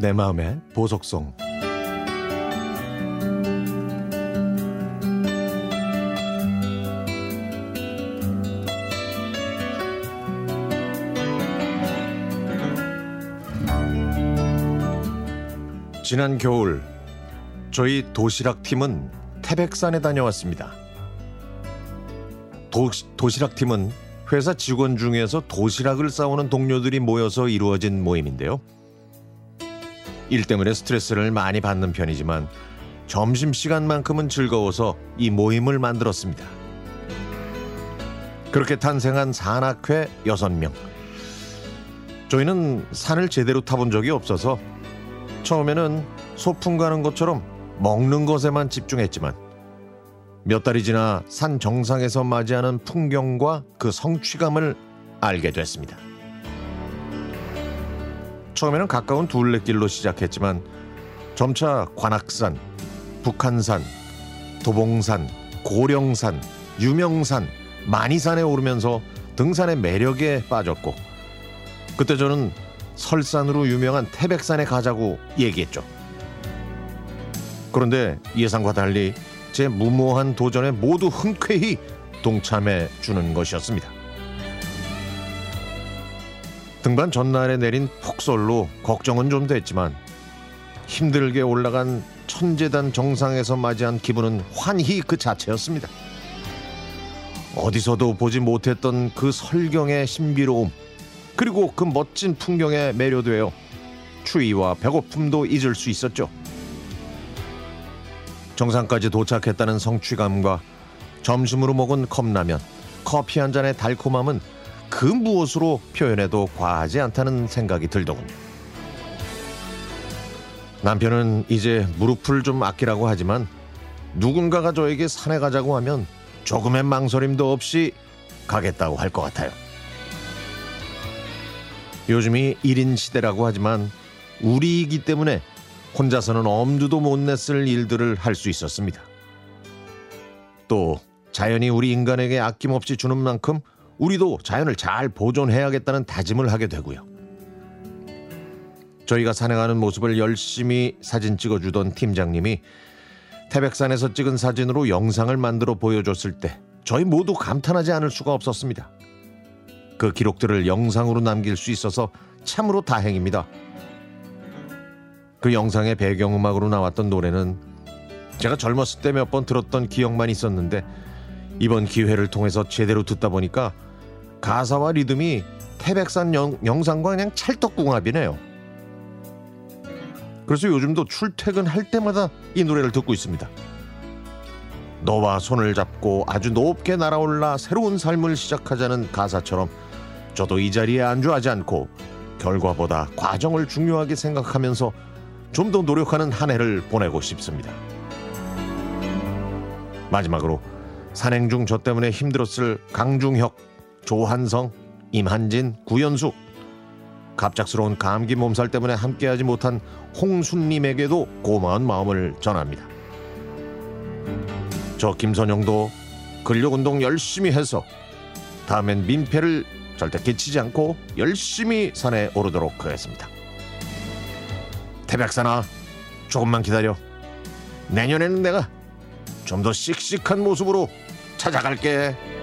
내 마음의 보석송 지난 겨울 저희 도시락 팀은 태백산에 다녀왔습니다. 도, 도시락 팀은 회사 직원 중에서 도시락을 싸우는 동료들이 모여서 이루어진 모임인데요. 일 때문에 스트레스를 많이 받는 편이지만 점심시간만큼은 즐거워서 이 모임을 만들었습니다. 그렇게 탄생한 산악회 6명. 저희는 산을 제대로 타본 적이 없어서 처음에는 소풍 가는 것처럼 먹는 것에만 집중했지만 몇 달이 지나 산 정상에서 맞이하는 풍경과 그 성취감을 알게 됐습니다. 처음에는 가까운 둘레길로 시작했지만 점차 관악산, 북한산, 도봉산, 고령산, 유명산, 만이산에 오르면서 등산의 매력에 빠졌고 그때 저는 설산으로 유명한 태백산에 가자고 얘기했죠. 그런데 예상과 달리 제 무모한 도전에 모두 흔쾌히 동참해 주는 것이었습니다. 등반 전날에 내린 폭설로 걱정은 좀 됐지만 힘들게 올라간 천재단 정상에서 맞이한 기분은 환희 그 자체였습니다. 어디서도 보지 못했던 그 설경의 신비로움 그리고 그 멋진 풍경에 매료되어 추위와 배고픔도 잊을 수 있었죠. 정상까지 도착했다는 성취감과 점심으로 먹은 컵라면, 커피 한 잔의 달콤함은 그 무엇으로 표현해도 과하지 않다는 생각이 들더군요. 남편은 이제 무릎을 좀 아끼라고 하지만 누군가가 저에게 산에 가자고 하면 조금의 망설임도 없이 가겠다고 할 것 같아요. 요즘이 1인 시대라고 하지만 우리이기 때문에 혼자서는 엄두도 못 냈을 일들을 할 수 있었습니다. 또 자연이 우리 인간에게 아낌없이 주는 만큼 우리도 자연을 잘 보존해야겠다는 다짐을 하게 되고요. 저희가 산행하는 모습을 열심히 사진 찍어주던 팀장님이 태백산에서 찍은 사진으로 영상을 만들어 보여줬을 때 저희 모두 감탄하지 않을 수가 없었습니다. 그 기록들을 영상으로 남길 수 있어서 참으로 다행입니다. 그 영상의 배경음악으로 나왔던 노래는 제가 젊었을 때 몇 번 들었던 기억만 있었는데 이번 기회를 통해서 제대로 듣다 보니까 가사와 리듬이 태백산 영, 영상과 그냥 찰떡궁합이네요. 그래서 요즘도 출퇴근할 때마다 이 노래를 듣고 있습니다. 너와 손을 잡고 아주 높게 날아올라 새로운 삶을 시작하자는 가사처럼 저도 이 자리에 안주하지 않고 결과보다 과정을 중요하게 생각하면서 좀 더 노력하는 한 해를 보내고 싶습니다. 마지막으로 산행 중 저 때문에 힘들었을 강중혁, 조한성, 임한진, 구연수 갑작스러운 감기 몸살 때문에 함께하지 못한 홍순님에게도 고마운 마음을 전합니다. 저 김선영도 근력운동 열심히 해서 다음엔 민폐를 절대 끼치지 않고 열심히 산에 오르도록 하겠습니다. 태백산아 조금만 기다려. 내년에는 내가 좀 더 씩씩한 모습으로 찾아갈게.